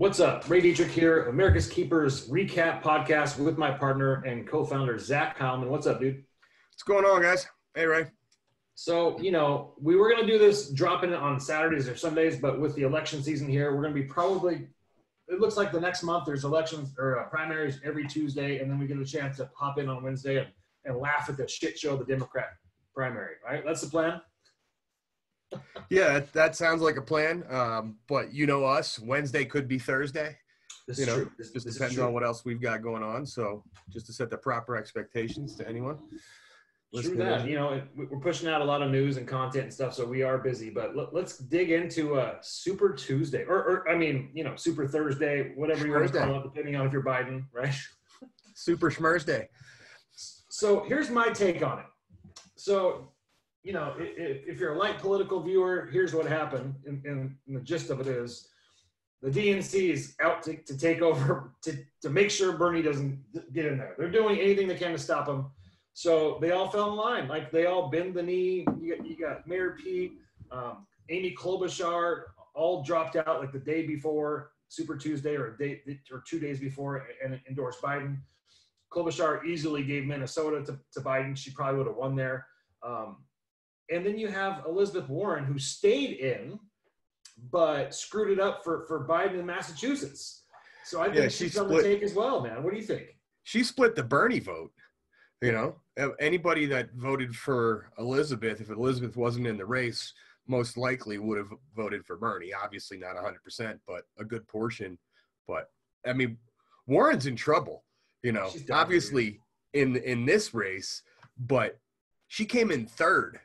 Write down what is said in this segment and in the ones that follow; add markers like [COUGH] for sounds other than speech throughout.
What's up? Ray Dietrich here, America's Keepers recap podcast with my partner and co-founder Zach Heilman. What's up, dude? What's going on, guys? Hey, Ray. So, you know, we were going to do this dropping it on Saturdays or Sundays, but with the election season here, we're going to be probably, it looks like the next month there's elections or uh, primaries every Tuesday, and then we get a chance to pop in on Wednesday and, and laugh at the shit show the Democrat primary, right? That's the plan. Yeah, that sounds like a plan. Um, but you know us, Wednesday could be Thursday. This you is know, true. This, just this depends on what else we've got going on. So just to set the proper expectations to anyone. True that. You know, we're pushing out a lot of news and content and stuff, so we are busy. But let, let's dig into uh, Super Tuesday, or, or I mean, you know, Super Thursday, whatever you want to call it, depending on if you're Biden, right? Super Schmers Day. So here's my take on it. So, you know, i- i- if you're a light political viewer, here's what happened. And, and the gist of it is the DNC is out to, to take over, [LAUGHS] to, to make sure Bernie doesn't get in there. They're doing anything they can to stop him. So they all fell in line. Like they all bend the knee. You got, you got Mayor Pete, um, Amy Klobuchar, all dropped out like the day before Super Tuesday or day or two days before and endorsed Biden. Klobuchar easily gave Minnesota to, to Biden. She probably would have won there. Um, and then you have Elizabeth Warren, who stayed in, but screwed it up for, for Biden in Massachusetts. So I think Yeah, she's she on the take as well, man. What do you think? She split the Bernie vote. You know, anybody that voted for Elizabeth, if Elizabeth wasn't in the race, most likely would have voted for Bernie. Obviously, not 100%, but a good portion. But I mean, Warren's in trouble. You know, obviously in in this race, but she came in third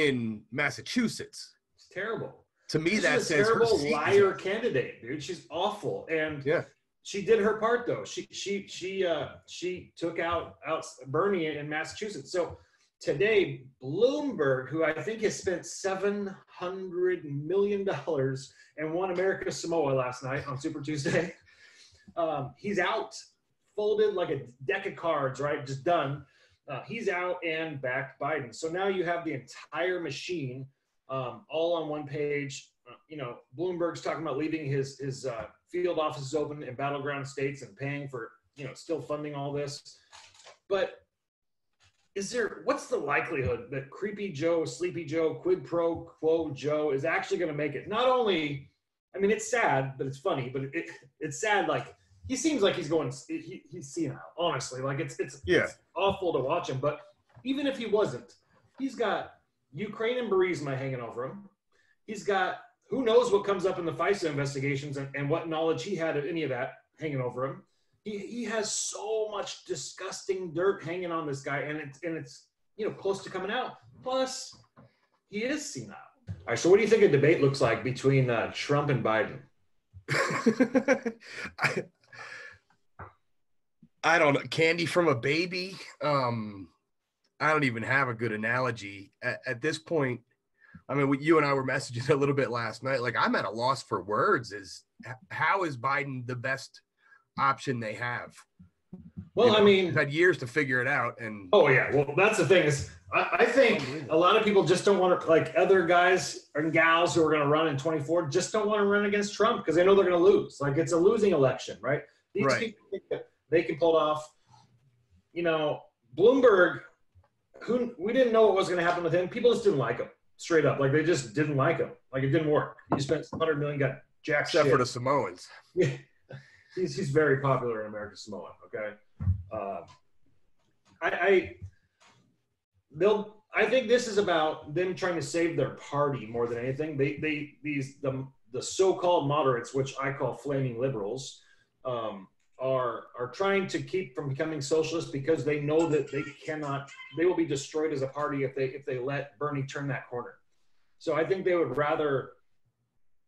in Massachusetts. It's terrible. To me, She's that a says terrible liar candidate, dude. She's awful. And Yeah. she did her part though. She she she uh she took out out Bernie in Massachusetts. So today, Bloomberg, who I think has spent seven hundred million dollars and won America Samoa last night on Super Tuesday, [LAUGHS] um, he's out, folded like a deck of cards, right? Just done. Uh, he's out and backed Biden. So now you have the entire machine um, all on one page. Uh, you know, Bloomberg's talking about leaving his his uh, field offices open in battleground states and paying for you know still funding all this. But is there what's the likelihood that creepy Joe, sleepy Joe, quid pro quo Joe is actually going to make it? Not only, I mean, it's sad, but it's funny. But it, it's sad. Like he seems like he's going, he, he's senile. Honestly, like it's it's Yeah. it's awful to watch him. But even if he wasn't, he's got Ukraine and Burisma hanging over him. He's got who knows what comes up in the FISA investigations and, and what knowledge he had of any of that hanging over him. He, he has so much disgusting dirt hanging on this guy, and it's and it's you know close to coming out. Plus, he is senile. All right, so what do you think a debate looks like between uh, Trump and Biden? [LAUGHS] [LAUGHS] I, I don't know. Candy from a baby. Um, I don't even have a good analogy at, at this point. I mean, you and I were messaging [LAUGHS] a little bit last night. Like, I'm at a loss for words. Is how is Biden the best option they have? Well, You know, I mean, had years to figure it out, and Oh yeah, well that's the thing is I, I think a lot of people just don't want to like other guys and gals who are going to run in 24 just don't want to run against Trump because they know they're going to lose. Like it's a losing election, right? These Right. people think that they can pull it off. You know, Bloomberg, who we didn't know what was going to happen with him. People just didn't like him straight up. Like they just didn't like him. Like it didn't work. He spent 100 million, got jack except shit for the Samoans. yeah, [LAUGHS] he's he's very popular in America Samoa. Okay, uh, I, I they'll. I think this is about them trying to save their party more than anything. They they these the the so-called moderates, which I call flaming liberals, um, are are trying to keep from becoming socialist because they know that they cannot. They will be destroyed as a party if they if they let Bernie turn that corner. So I think they would rather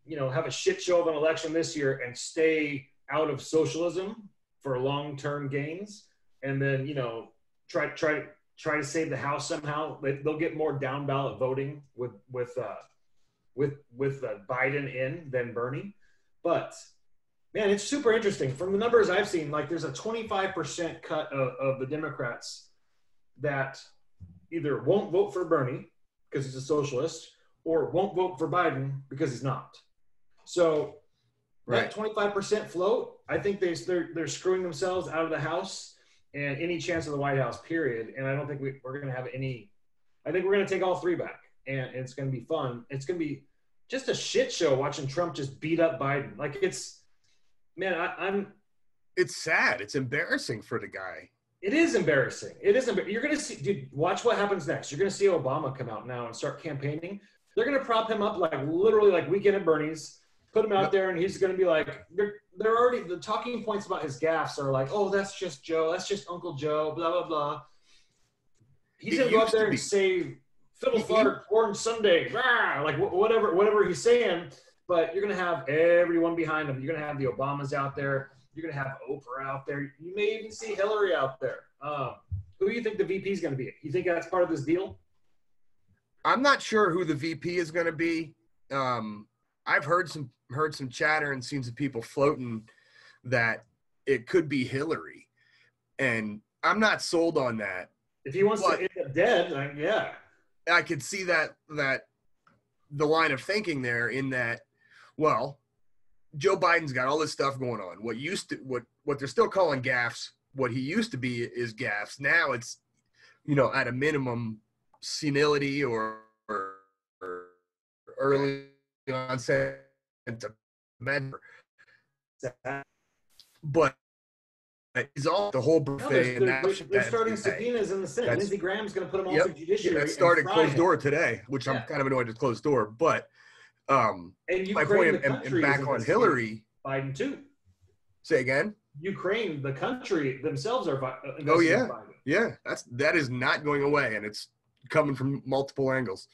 you know, have a shit show of an election this year and stay out of socialism for long-term gains, and then you know, try try try to save the house somehow. They, they'll get more down ballot voting with with uh, with with uh, Biden in than Bernie, but man, it's super interesting. From the numbers I've seen, like there's a 25% cut of, of the Democrats that either won't vote for Bernie because he's a socialist or won't vote for Biden because he's not. So That 25% float, I think they, they're, they're screwing themselves out of the House and any chance of the White House, period. And I don't think we, we're going to have any. I think we're going to take all three back, and it's going to be fun. It's going to be just a shit show watching Trump just beat up Biden. Like it's, man, I, I'm. It's sad. It's embarrassing for the guy. It is embarrassing. It is. Embar- you're going to see, dude. Watch what happens next. You're going to see Obama come out now and start campaigning. They're going to prop him up like literally like Weekend at Bernie's. Put him out there, and he's going to be like, they're, they're already the talking points about his gaffes are like, oh, that's just Joe, that's just Uncle Joe, blah blah blah. He's It to go to there and say, fiddle fart, orange Sunday, rah, like wh- whatever whatever he's saying. But you're going to have everyone behind them. You're going to have the Obamas out there. You're going to have Oprah out there. You may even see Hillary out there. Um, who do you think the VP is going to be? You think that's part of this deal? I'm not sure who the VP is going to be. Um, I've heard some heard some chatter and seen some people floating that it could be Hillary, and I'm not sold on that. If he wants But- to end up dead, then yeah. I could see that that the line of thinking there in that, well, Joe Biden's got all this stuff going on. What used to what what they're still calling gaffes, what he used to be is gaffes. Now it's you know at a minimum senility or, or, or early onset dementia. But he's all the whole No, buffet. they're, they're, that's- they're, they're starting subpoenas in the Senate. Lindsey Graham's going to put them all Yep. through judiciary. that started closed door today, which Yeah. I'm kind of annoyed at closed door. But um, And my point, and, and back on Hillary. Biden too. Say again. Ukraine, the country themselves are uh, Oh, yeah. Biden. Yeah, that's that is not going away, and it's coming from multiple angles.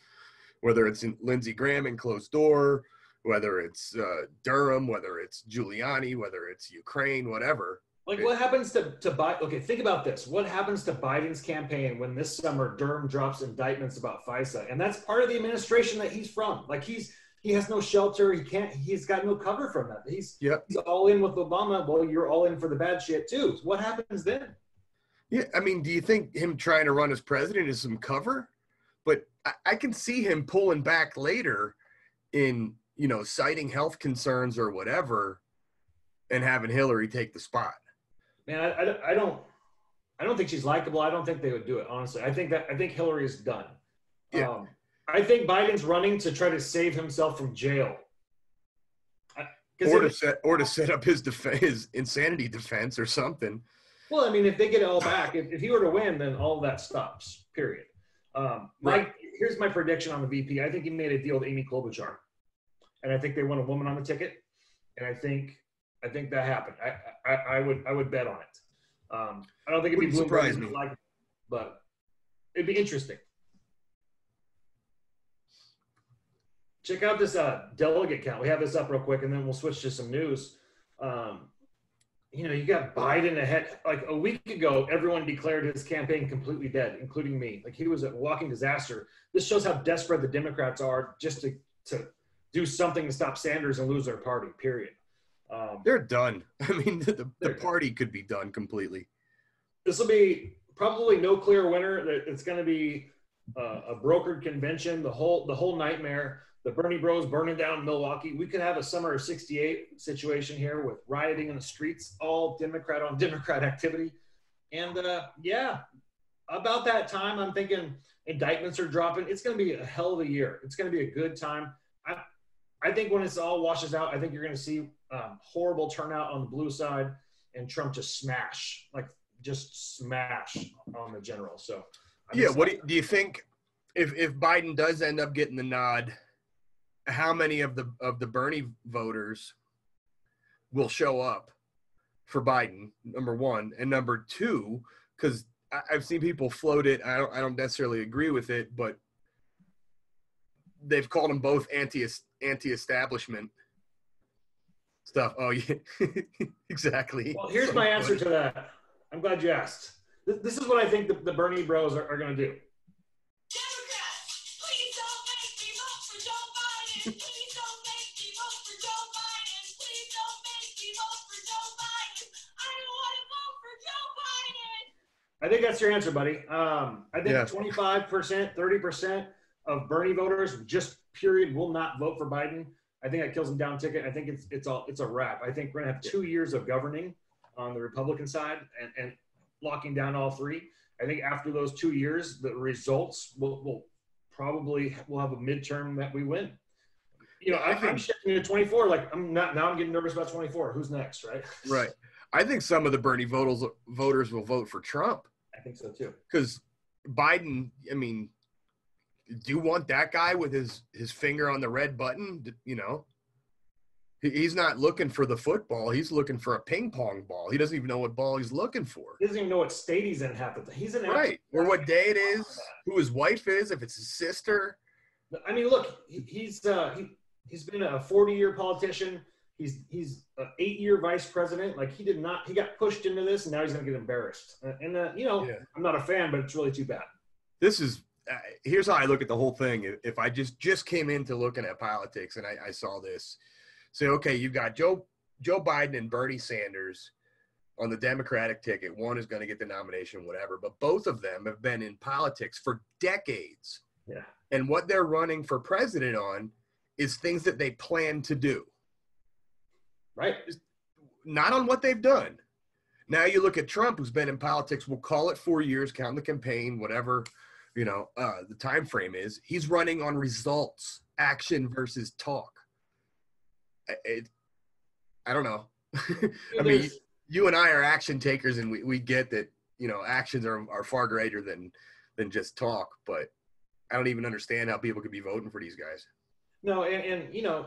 Whether it's in Lindsey Graham in closed door, whether it's uh, Durham, whether it's Giuliani, whether it's Ukraine, whatever. Like, what happens to to Biden? Okay, think about this. What happens to Biden's campaign when this summer Durham drops indictments about FISA, and that's part of the administration that he's from? Like, he's he has no shelter. He can't. He's got no cover from that. He's Yep. he's all in with Obama. Well, you're all in for the bad shit too. What happens then? Yeah, I mean, do you think him trying to run as president is some cover? But I, I can see him pulling back later in you know citing health concerns or whatever, and having Hillary take the spot. Man, I, I, don't- I don't I don't think she's likable. I don't think they would do it. Honestly, I think that I think Hillary is done. Yeah. Um, I think Biden's running to try to save himself from jail. Or to set or to set up his def- his insanity defense or something. well, I mean, if they get it all back, if, if he were to win, then all that stops. Period. Um, my Right. here's my prediction on the VP. I think he made a deal with Amy Klobuchar, and I think they want a woman on the ticket, and I think I think that happened. I I, I would I would bet on it. Um, I don't think it'd be Bloomberg surprise me. like, but it'd be interesting. Check out this uh, delegate count. We have this up real quick, and then we'll switch to some news. Um, you know, you got Biden ahead. Like a week ago, everyone declared his campaign completely dead, including me. Like he was a walking disaster. This shows how desperate the Democrats are just to to do something to stop Sanders and lose their party. Period. Um, They're done. [LAUGHS] I mean, the, the party could be done completely. this will be probably no clear winner. It's going to be uh, a brokered convention. The whole the whole nightmare. The Bernie Bros burning down Milwaukee. We could have a summer of '68 situation here with rioting in the streets, all Democrat on Democrat activity. And uh, yeah, about that time, I'm thinking indictments are dropping. It's going to be a hell of a year. It's going to be a good time. I, I think when it's all washes out, I think you're going to see um, horrible turnout on the blue side and Trump just smash, like just smash on the general. So I'm Yeah. What do you, do you think if if Biden does end up getting the nod? How many of the of the Bernie voters will show up for Biden? Number one, and number two, because I've seen people float it. I don't I don't necessarily agree with it, but they've called them both anti anti establishment stuff. Oh yeah, [LAUGHS] exactly. Well, here's my answer to that. I'm glad you asked. This, is what I think the, the Bernie Bros are, are going to do. I think that's your answer, buddy. Um, I think Yeah. 25%, 30% of Bernie voters just period will not vote for Biden. I think that kills him down ticket. I think it's it's all it's a wrap. I think we're gonna have two years of governing on the Republican side and, and locking down all three. I think after those two years, the results will, will probably we'll have a midterm that we win. You know, I I'm shifting to 24. Like I'm not now. I'm getting nervous about 24. Who's next, right? Right. I think some of the Bernie voters voters will vote for Trump I think so too. because Biden. I mean, do you want that guy with his his finger on the red button? You know, He- he's not looking for the football. He's looking for a ping pong ball. He doesn't even know what ball he's looking for. He doesn't even know what state he's in half the time. He's in Right. Or what day it is, who his wife is, if it's his sister. I mean, look, he, he's uh, he he's been a 40 year politician. He's he's an eight year vice president. Like he did not. He got pushed into this, and now he's going to get embarrassed. And uh, you know, Yeah. I'm not a fan, but it's really too bad. this is uh, here's how I look at the whole thing. If- If I just just came into looking at politics and I, I saw this, say, okay, you've got Joe Joe Biden and Bernie Sanders on the Democratic ticket. One is going to get the nomination, whatever. But both of them have been in politics for decades, Yeah. and what they're running for president on is things that they plan to do Right. not on what they've done. Now you look at Trump, who's been in politics. We'll call it four years, count the campaign, whatever you know uh, the time frame is. He's running on results, action versus talk. I- It, I don't know. [LAUGHS] I mean, you and I are action takers, and we, we get that you know actions are, are far greater than than just talk. But I don't even understand how people could be voting for these guys. No, and, and you know,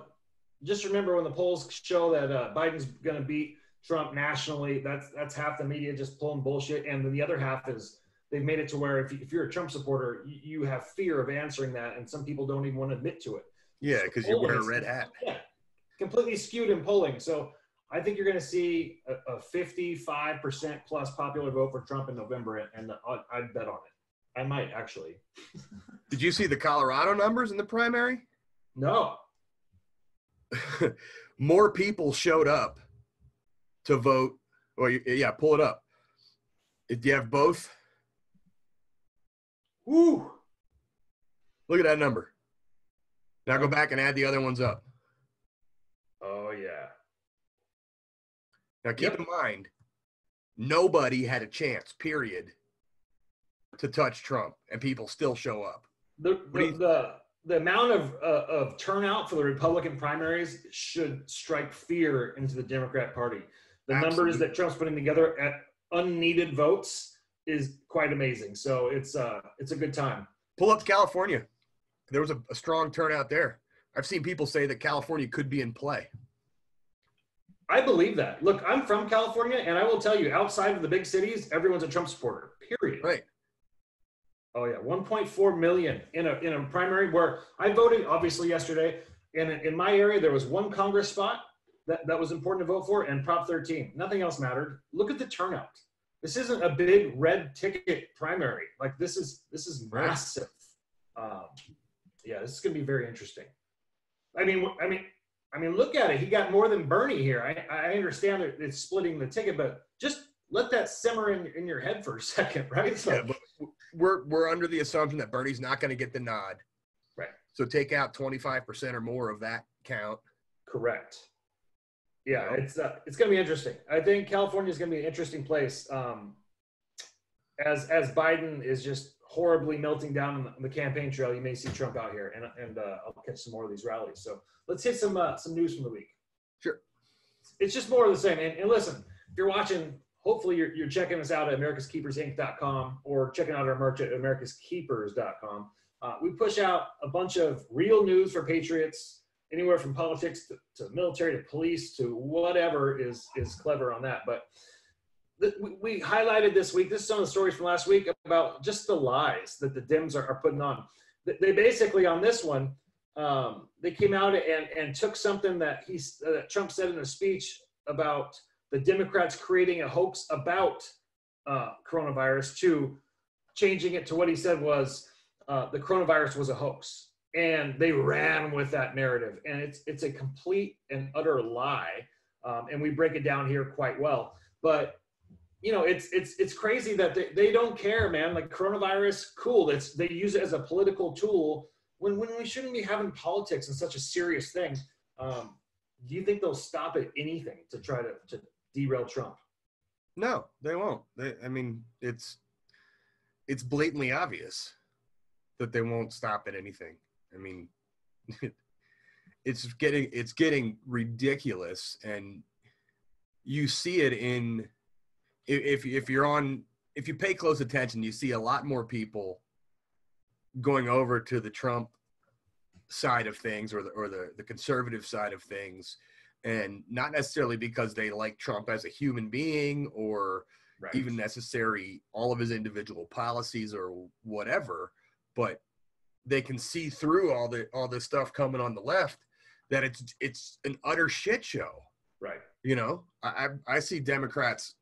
just remember when the polls show that uh, Biden's going to beat Trump nationally, that's that's half the media just pulling bullshit, and then the other half is they've made it to where if, you, if you're a Trump supporter, you, you have fear of answering that, and some people don't even want to admit to it. Yeah, because you wear a red hat. Yeah, completely skewed in polling. So I think you're going to see a, a 55% plus popular vote for Trump in November, and I- I'd bet on it. I might actually. Did you see the Colorado numbers in the primary? No, [LAUGHS] more people showed up to vote. Well, yeah, pull it up. Do you have both? woo. Look at that number. Now go back and add the other ones up. Oh yeah. Now keep Yep. in mind, nobody had a chance, period, to touch Trump, and people still show up. The the, the, the amount of uh, of turnout for the Republican primaries should strike fear into the Democrat Party. The numbers that Trump's putting together at unneeded votes is quite amazing. So it's uh it's a good time. Pull up to California. There was a, a strong turnout there. I've seen people say that California could be in play. I believe that. Look, I'm from California, and I will tell you, outside of the big cities, everyone's a Trump supporter. Period. Right. Oh yeah, 1.4 million in a in a primary where I voted obviously yesterday. And in my area, there was one Congress spot that, that was important to vote for, and Prop 13. Nothing else mattered. Look at the turnout. This isn't a big red ticket primary. Like this is this is massive. Um, yeah, this is gonna be very interesting. I mean, I mean, I mean, look at it. He got more than Bernie here. I, I understand that it's splitting the ticket, but just let that simmer in, in your head for a second, [LAUGHS] right? So, Yeah, but we're we're under the assumption that Bernie's not going to get the nod. Right. So take out 25% or more of that count. Correct. Yeah, it's uh, it's going to be interesting. I think California is going to be an interesting place. Um, as as Biden is just horribly melting down on the, on the campaign trail, you may see Trump out here, and and uh, I'll catch some more of these rallies. So let's hit some uh, some news from the week. Sure. It's just more of the same. And, and listen, if you're watching, hopefully you're, you're checking us out at americaskeepersinc.com or checking out our merch at americaskeepers.com. Uh, we push out a bunch of real news for patriots anywhere from politics to, to military to police to whatever is is clever on that. But we, we highlighted this week. This is some of the stories from last week about just the lies that the Dems are, are putting on. Th- They basically on this one, um, they came out and and took something that he uh, that Trump said in a speech about the Democrats creating a hoax about uh, coronavirus to changing it to what he said was uh, the coronavirus was a hoax. And they ran with that narrative. And it's it's a complete and utter lie. Um, and we break it down here quite well. But you know it's it's it's crazy that they, they don't care man. Like coronavirus cool. They use it as a political tool when when we shouldn't be having politics and such a serious thing. Um, do you think they'll stop at anything to try to, to derail Trump? No, they won't. They, I mean, it's it's blatantly obvious that they won't stop at anything. I mean, [LAUGHS] it's getting it's getting ridiculous, and you see it in if if you're on if you pay close attention, you see a lot more people going over to the Trump side of things or the or the, the conservative side of things and not necessarily because they like Trump as a human being or Right. even necessary all of his individual policies or whatever, but they can see through all the all this stuff coming on the left that it's it's an utter shit show. right. You know, I I see Democrats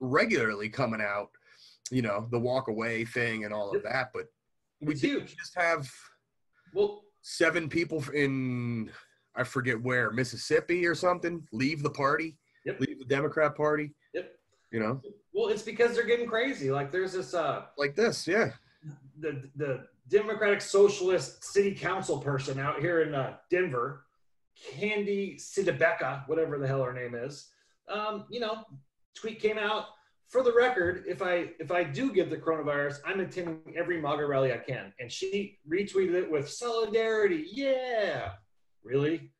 regularly coming out, you know, the walk away thing and all of that, but we It's just have Well, seven people in I forget where Mississippi or something leave the party, Yep. leave the Democrat Party. Yep. You know, well, it's because they're getting crazy. Like there's this uh like this, yeah. the the Democratic Socialist City Council person out here in uh, Denver, Candi CdeBaca, whatever the hell her name is. Um, you know, tweet came out. For the record, if I if I do get the coronavirus, I'm attending every MAGA rally I can. And she retweeted it with solidarity. Yeah, really,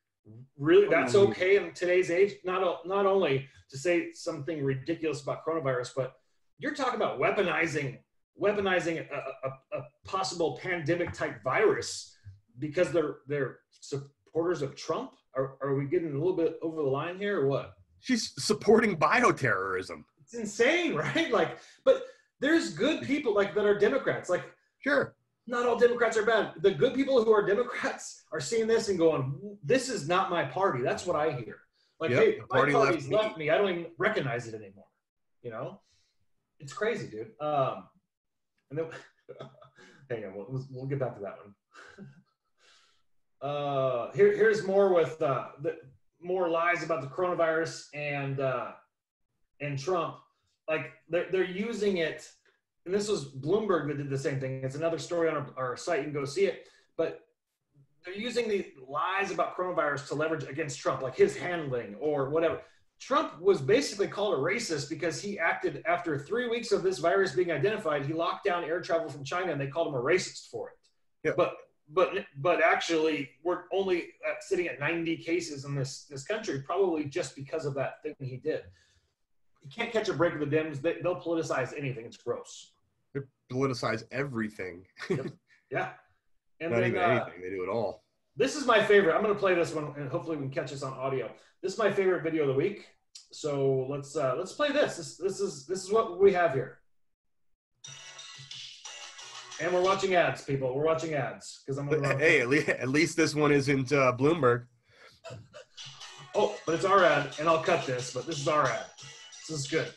really, that's okay in today's age. Not not only to say something ridiculous about coronavirus, but you're talking about weaponizing weaponizing a, a, a possible pandemic type virus because they're they're supporters of Trump. Are, are we getting a little bit over the line here or what? She's supporting bioterrorism. It's insane, [LAUGHS] right? Like, but there's good people like that are Democrats. Like, Sure. Not all Democrats are bad. The good people who are Democrats are seeing this and going, "This is not my party." That's what I hear. Like, Yep, hey, the my party left party's me. left me. I don't even recognize it anymore. You know, it's crazy, dude. Um, and then, [LAUGHS] hang on, we'll, we'll get back to that one. [LAUGHS] Uh, here, here's more with uh, the more lies about the coronavirus and uh, and Trump. Like they're they're using it, and this was Bloomberg that did the same thing. It's another story on our, our site. You can go see it, but they're using the lies about coronavirus to leverage against Trump, like his handling or whatever. Trump was basically called a racist because he acted after three weeks of this virus being identified. He locked down air travel from China, and they called him a racist for it. Yeah. But but but actually, we're only at, sitting at 90 cases in this this country, probably just because of that thing he did. You can't catch a break with the Dems. They, they'll politicize anything. It's gross. They politicize everything. [LAUGHS] Yeah. And Not then, even uh, anything. They do it all. This is my favorite. I'm going to play this one, and hopefully we can catch this on audio. This is my favorite video of the week. So let's uh, let's play this. This this is this is what we have here. And we're watching ads, people. We're watching ads because I'm to. hey, at least, at least this one isn't uh, Bloomberg. Oh, but it's our ad, and I'll cut this. But this is our ad. This is good.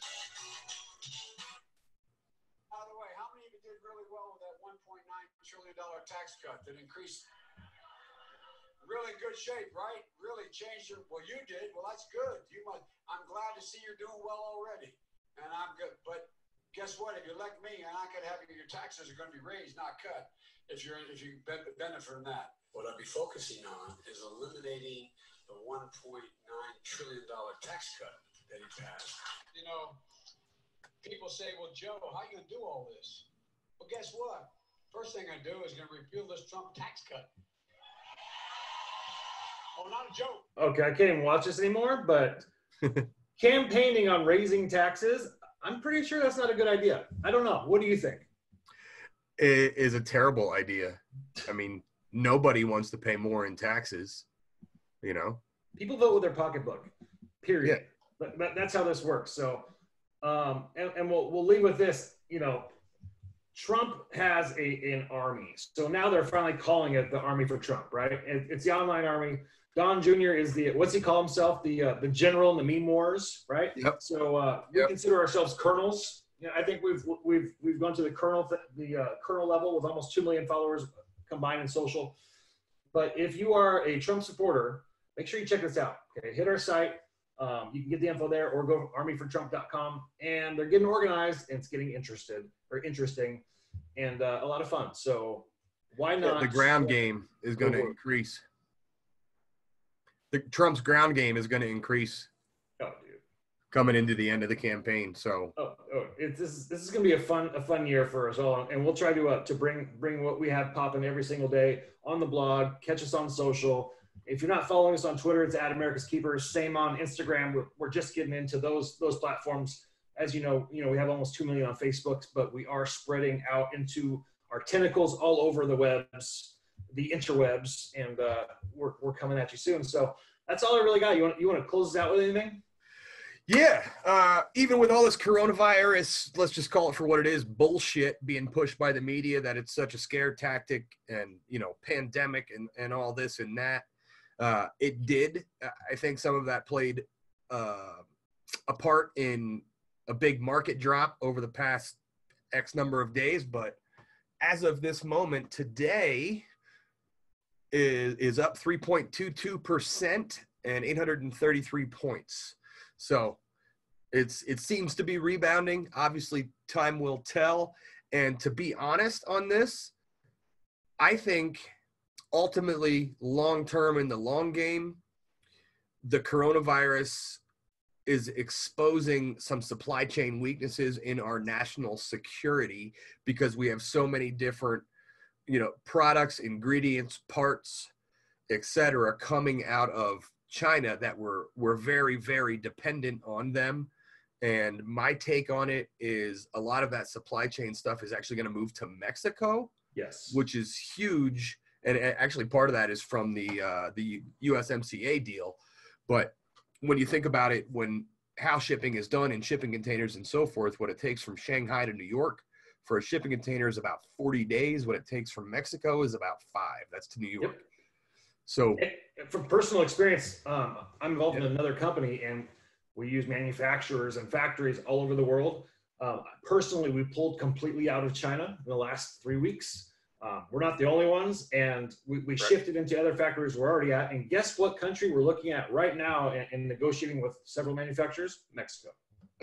Cut that increased? Really good shape, right? Really changed your. Well, you did. Well, that's good. You must. I'm glad to see you're doing well already, and I'm good. But guess what? If you elect me, and I could have your taxes are going to be raised, not cut. If you're if you benefit from that, what I'll be focusing on is eliminating the 1.9 trillion dollar tax cut that he passed. You know, people say, "Well, Joe, how you gonna do all this?" Well, guess what? First thing I do is gonna repeal this Trump tax cut. Oh, not a joke. Okay, I can't even watch this anymore. But [LAUGHS] campaigning on raising taxes, I'm pretty sure that's not a good idea. I don't know. What do you think? It is a terrible idea. I mean, nobody wants to pay more in taxes. You know, people vote with their pocketbook period but, but that's how this works so um and, and we'll we'll leave with this you know trump has a an army. So now they're finally calling it the army for trump right? It, it's the online army. Don jr is the what's he call himself? The uh, the general in the meme wars right? Yep. so uh we Yep. consider ourselves colonels. You know, i think we've we've we've gone to the colonel the uh, colonel level with almost 2 million followers combined in social. But if you are a trump supporter make sure you check this out. Okay, hit our site. Um, you can get the info there, or go to armyfortrump.com, and they're getting organized, and it's getting interested or interesting, and uh, a lot of fun. So why not? the ground game is going to Go for it. increase. the Trump's ground game is going to increase Oh, dude. coming into the end of the campaign. So Oh, oh it, this is this is gonna be a fun a fun year for us all, and we'll try to uh, to bring bring what we have popping every single day on the blog. Catch us on social. If you're not following us on Twitter, it's at America's Keepers. Same on Instagram. We're, we're just getting into those those platforms. As you know, you know we have almost two million on Facebook, but we are spreading out into our tentacles all over the webs, the interwebs, and uh, we're we're coming at you soon. So that's all I really got. You want you want to close this out with anything? yeah, uh, even with all this coronavirus, let's just call it for what it is, bullshit being pushed by the media that it's such a scare tactic and you know pandemic and and all this and that. Uh, it did. I think some of that played uh, a part in a big market drop over the past X number of days, but as of this moment today is is up 3.22% and 833 points. So it's it seems to be rebounding. Obviously, time will tell. And to be honest on this, I think ultimately long term in the long game, the coronavirus is exposing some supply chain weaknesses in our national security because we have so many different you know products ingredients parts etc coming out of china that we're we're very very dependent on them and my take on it is a lot of that supply chain stuff is actually going to move to mexico Yes. which is huge. And actually, part of that is from the uh, the USMCA deal. But when you think about it, when how shipping is done in shipping containers and so forth, what it takes from Shanghai to New York for a shipping container is about 40 days. What it takes from Mexico is about five. That's to New York. So from personal experience, um, I'm involved in another company and we use manufacturers and factories all over the world. Um, personally, we pulled completely out of China in the last three weeks. Um, we're not the only ones, and we, we shifted into other factories we're already at. And guess what country we're looking at right now and, and negotiating with several manufacturers? Mexico.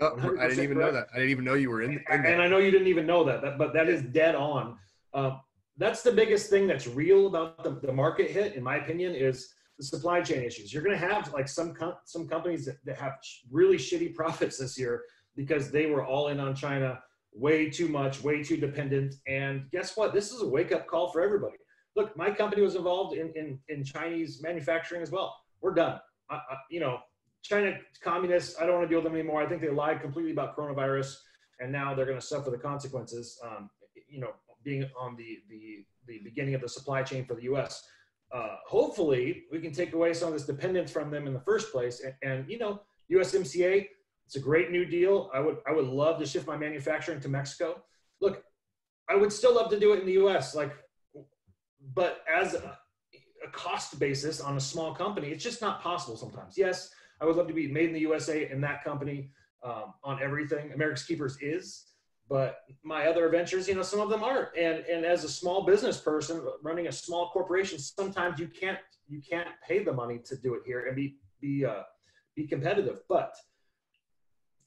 uh, I didn't 100% even know that. I didn't even know you were in, in and that. I know you didn't even know that, that but that is dead on. Um, that's the biggest thing that's real about the, the market hit, in my opinion, is the supply chain issues. You're going to have like some com- some companies that, that have sh- really shitty [LAUGHS] profits this year because they were all in on China way too much, way too dependent. And guess what? This is a wake up call for everybody. Look, my company was involved in in, in Chinese manufacturing as well. We're done. I, I, you know, China communists. I don't want to deal with them anymore. I think they lied completely about coronavirus, and now they're going to suffer the consequences. Um, you know, being on the the the beginning of the supply chain for the U.S. Uh, hopefully, we can take away some of this dependence from them in the first place. And, and you know, USMCA, it's a great new deal. I would I would love to shift my manufacturing to Mexico. Look, I would still love to do it in the U.S. Like, but as a, a cost basis on a small company, it's just not possible sometimes. Yes, I would love to be made in the USA in that company um, on everything. America's Keepers is, but my other ventures, you know, some of them aren't. And and as a small business person running a small corporation, sometimes you can't you can't pay the money to do it here and be be uh, be competitive. But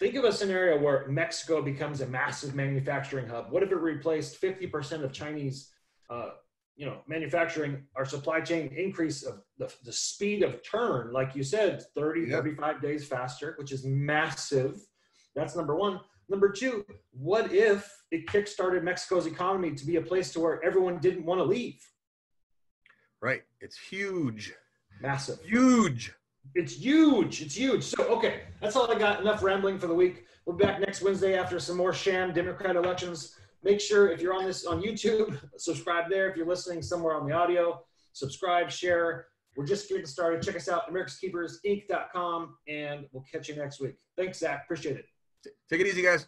think of a scenario where Mexico becomes a massive manufacturing hub. What if it replaced 50% of Chinese, uh, you know, manufacturing? Our supply chain increase of the, the speed of turn, like you said, 30, Yeah. 35 days faster, which is massive. That's number one. Number two, what if it kickstarted Mexico's economy to be a place to where everyone didn't want to leave? Right. It's huge. Massive. Huge. It's huge. It's huge. So, okay, that's all I got. Enough rambling for the week. We'll be back next Wednesday after some more sham Democrat elections. Make sure if you're on this on YouTube, subscribe there. If you're listening somewhere on the audio, subscribe, share. We're just getting started. Check us out, americaskeepersinc.com, and we'll catch you next week. Thanks, Zach. Appreciate it. Take it easy, guys.